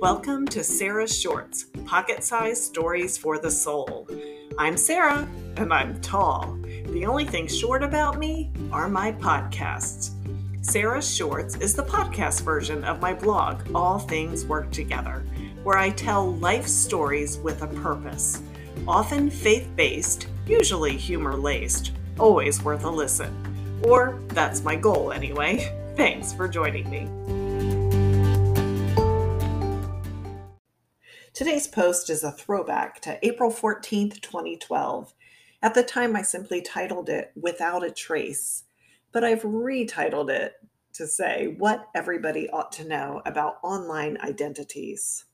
Welcome to Sara Shorts, pocket sized stories for the soul. I'm Sara, and I'm tall. The only thing short about me are my podcasts. Sara Shorts is the podcast version of my blog, All Things Work Together, where I tell life stories with a purpose, often faith based, usually humor laced, always worth a listen. Or that's my goal anyway. Thanks for joining me. Today's post is a throwback to April 14th, 2012. At the time, I simply titled it Without a Trace, but I've retitled it to say what everybody ought to know about online identities.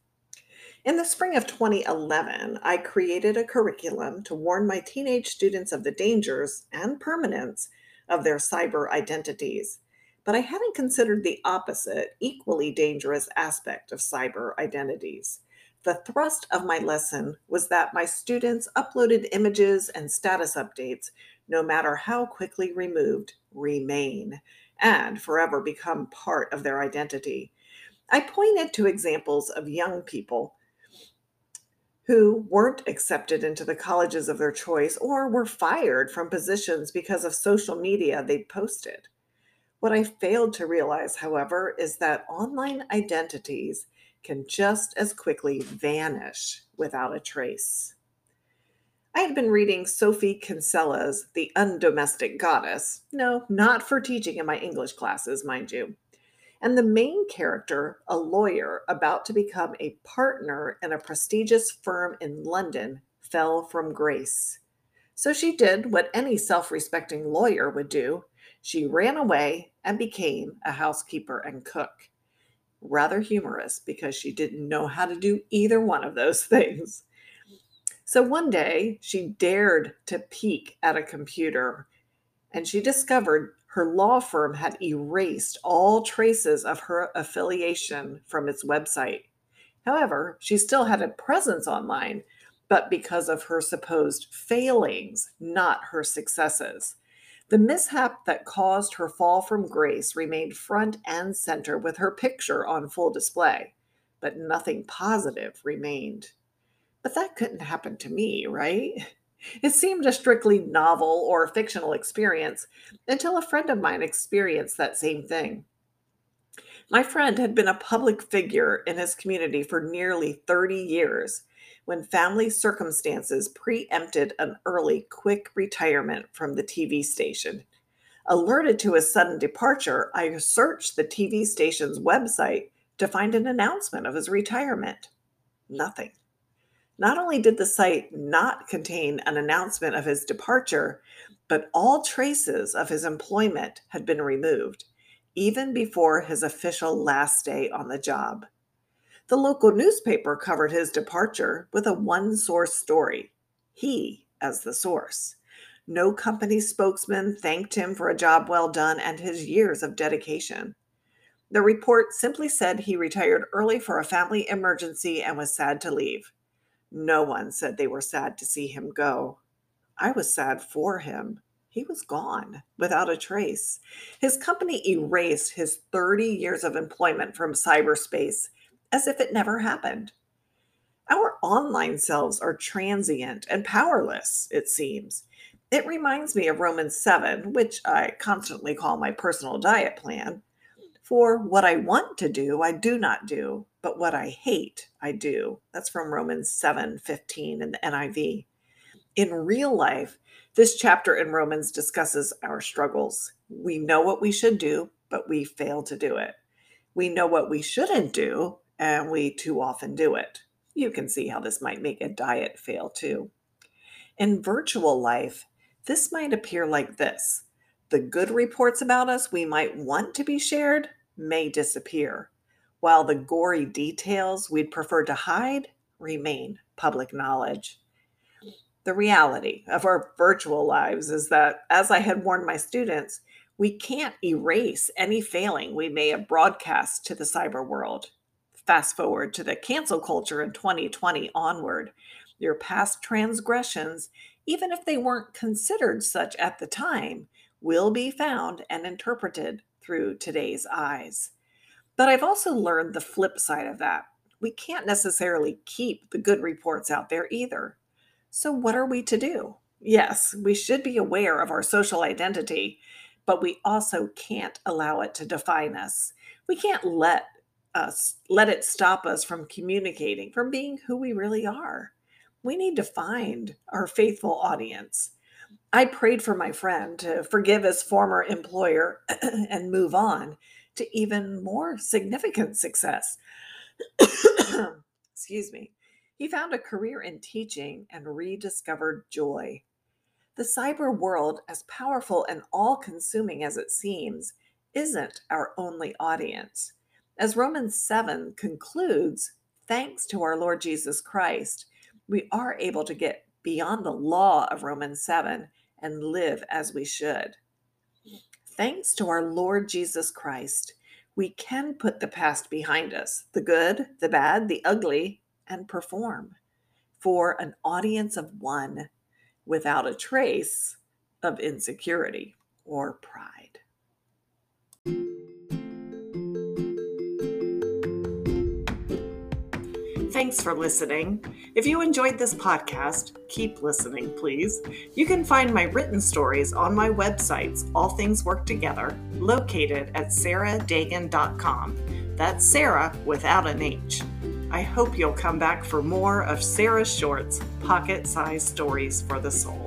In the spring of 2011, I created a curriculum to warn my teenage students of the dangers and permanence of their cyber identities. But I hadn't considered the opposite, equally dangerous aspect of cyber identities the thrust of my lesson was that my students uploaded images and status updates, no matter how quickly removed, remain and forever become part of their identity. I pointed to examples of young people who weren't accepted into the colleges of their choice or were fired from positions because of social media they posted. What I failed to realize, however, is that online identities can just as quickly vanish without a trace. I had been reading Sophie Kinsella's The Undomestic Goddess. No, not for teaching in my English classes, mind you. And the main character, a lawyer about to become a partner in a prestigious firm in London, fell from grace. So she did what any self respecting lawyer would do she ran away and became a housekeeper and cook rather humorous because she didn't know how to do either one of those things. So one day she dared to peek at a computer and she discovered her law firm had erased all traces of her affiliation from its website. However, she still had a presence online, but because of her supposed failings, not her successes. The mishap that caused her fall from grace remained front and center with her picture on full display, but nothing positive remained. But that couldn't happen to me, right? It seemed a strictly novel or fictional experience until a friend of mine experienced that same thing. My friend had been a public figure in his community for nearly 30 years when family circumstances preempted an early, quick retirement from the TV station. Alerted to his sudden departure, I searched the TV station's website to find an announcement of his retirement. Nothing. Not only did the site not contain an announcement of his departure, but all traces of his employment had been removed, even before his official last day on the job. The local newspaper covered his departure with a one source story, he as the source. No company spokesman thanked him for a job well done and his years of dedication. The report simply said he retired early for a family emergency and was sad to leave. No one said they were sad to see him go. I was sad for him. He was gone without a trace. His company erased his 30 years of employment from cyberspace as if it never happened. Our online selves are transient and powerless, it seems. It reminds me of Romans 7, which I constantly call my personal diet plan. For what I want to do, I do not do, but what I hate, I do. That's from Romans 7 15 in the NIV. In real life, this chapter in Romans discusses our struggles. We know what we should do, but we fail to do it. We know what we shouldn't do, and we too often do it. You can see how this might make a diet fail too. In virtual life, this might appear like this the good reports about us we might want to be shared may disappear, while the gory details we'd prefer to hide remain public knowledge. The reality of our virtual lives is that, as I had warned my students, we can't erase any failing we may have broadcast to the cyber world fast forward to the cancel culture in 2020 onward, your past transgressions, even if they weren't considered such at the time, will be found and interpreted through today's eyes. But I've also learned the flip side of that. we can't necessarily keep the good reports out there either. So, what are we to do? Yes, we should be aware of our social identity, but we also can't allow it to define us. We can't let us let it stop us from communicating, from being who we really are. We need to find our faithful audience. I prayed for my friend to forgive his former employer and move on to even more significant success. Excuse me. He found a career in teaching and rediscovered joy. The cyber world, as powerful and all consuming as it seems, isn't our only audience. As Romans 7 concludes, thanks to our Lord Jesus Christ, we are able to get beyond the law of Romans 7 and live as we should. Thanks to our Lord Jesus Christ, we can put the past behind us the good, the bad, the ugly and perform for an audience of one without a trace of insecurity or pride. Thanks for listening. If you enjoyed this podcast, keep listening, please. You can find my written stories on my websites, All Things Work Together, located at saradagen.com. That's Sara without an H. I hope you'll come back for more of Sara Short's pocket sized stories for the soul.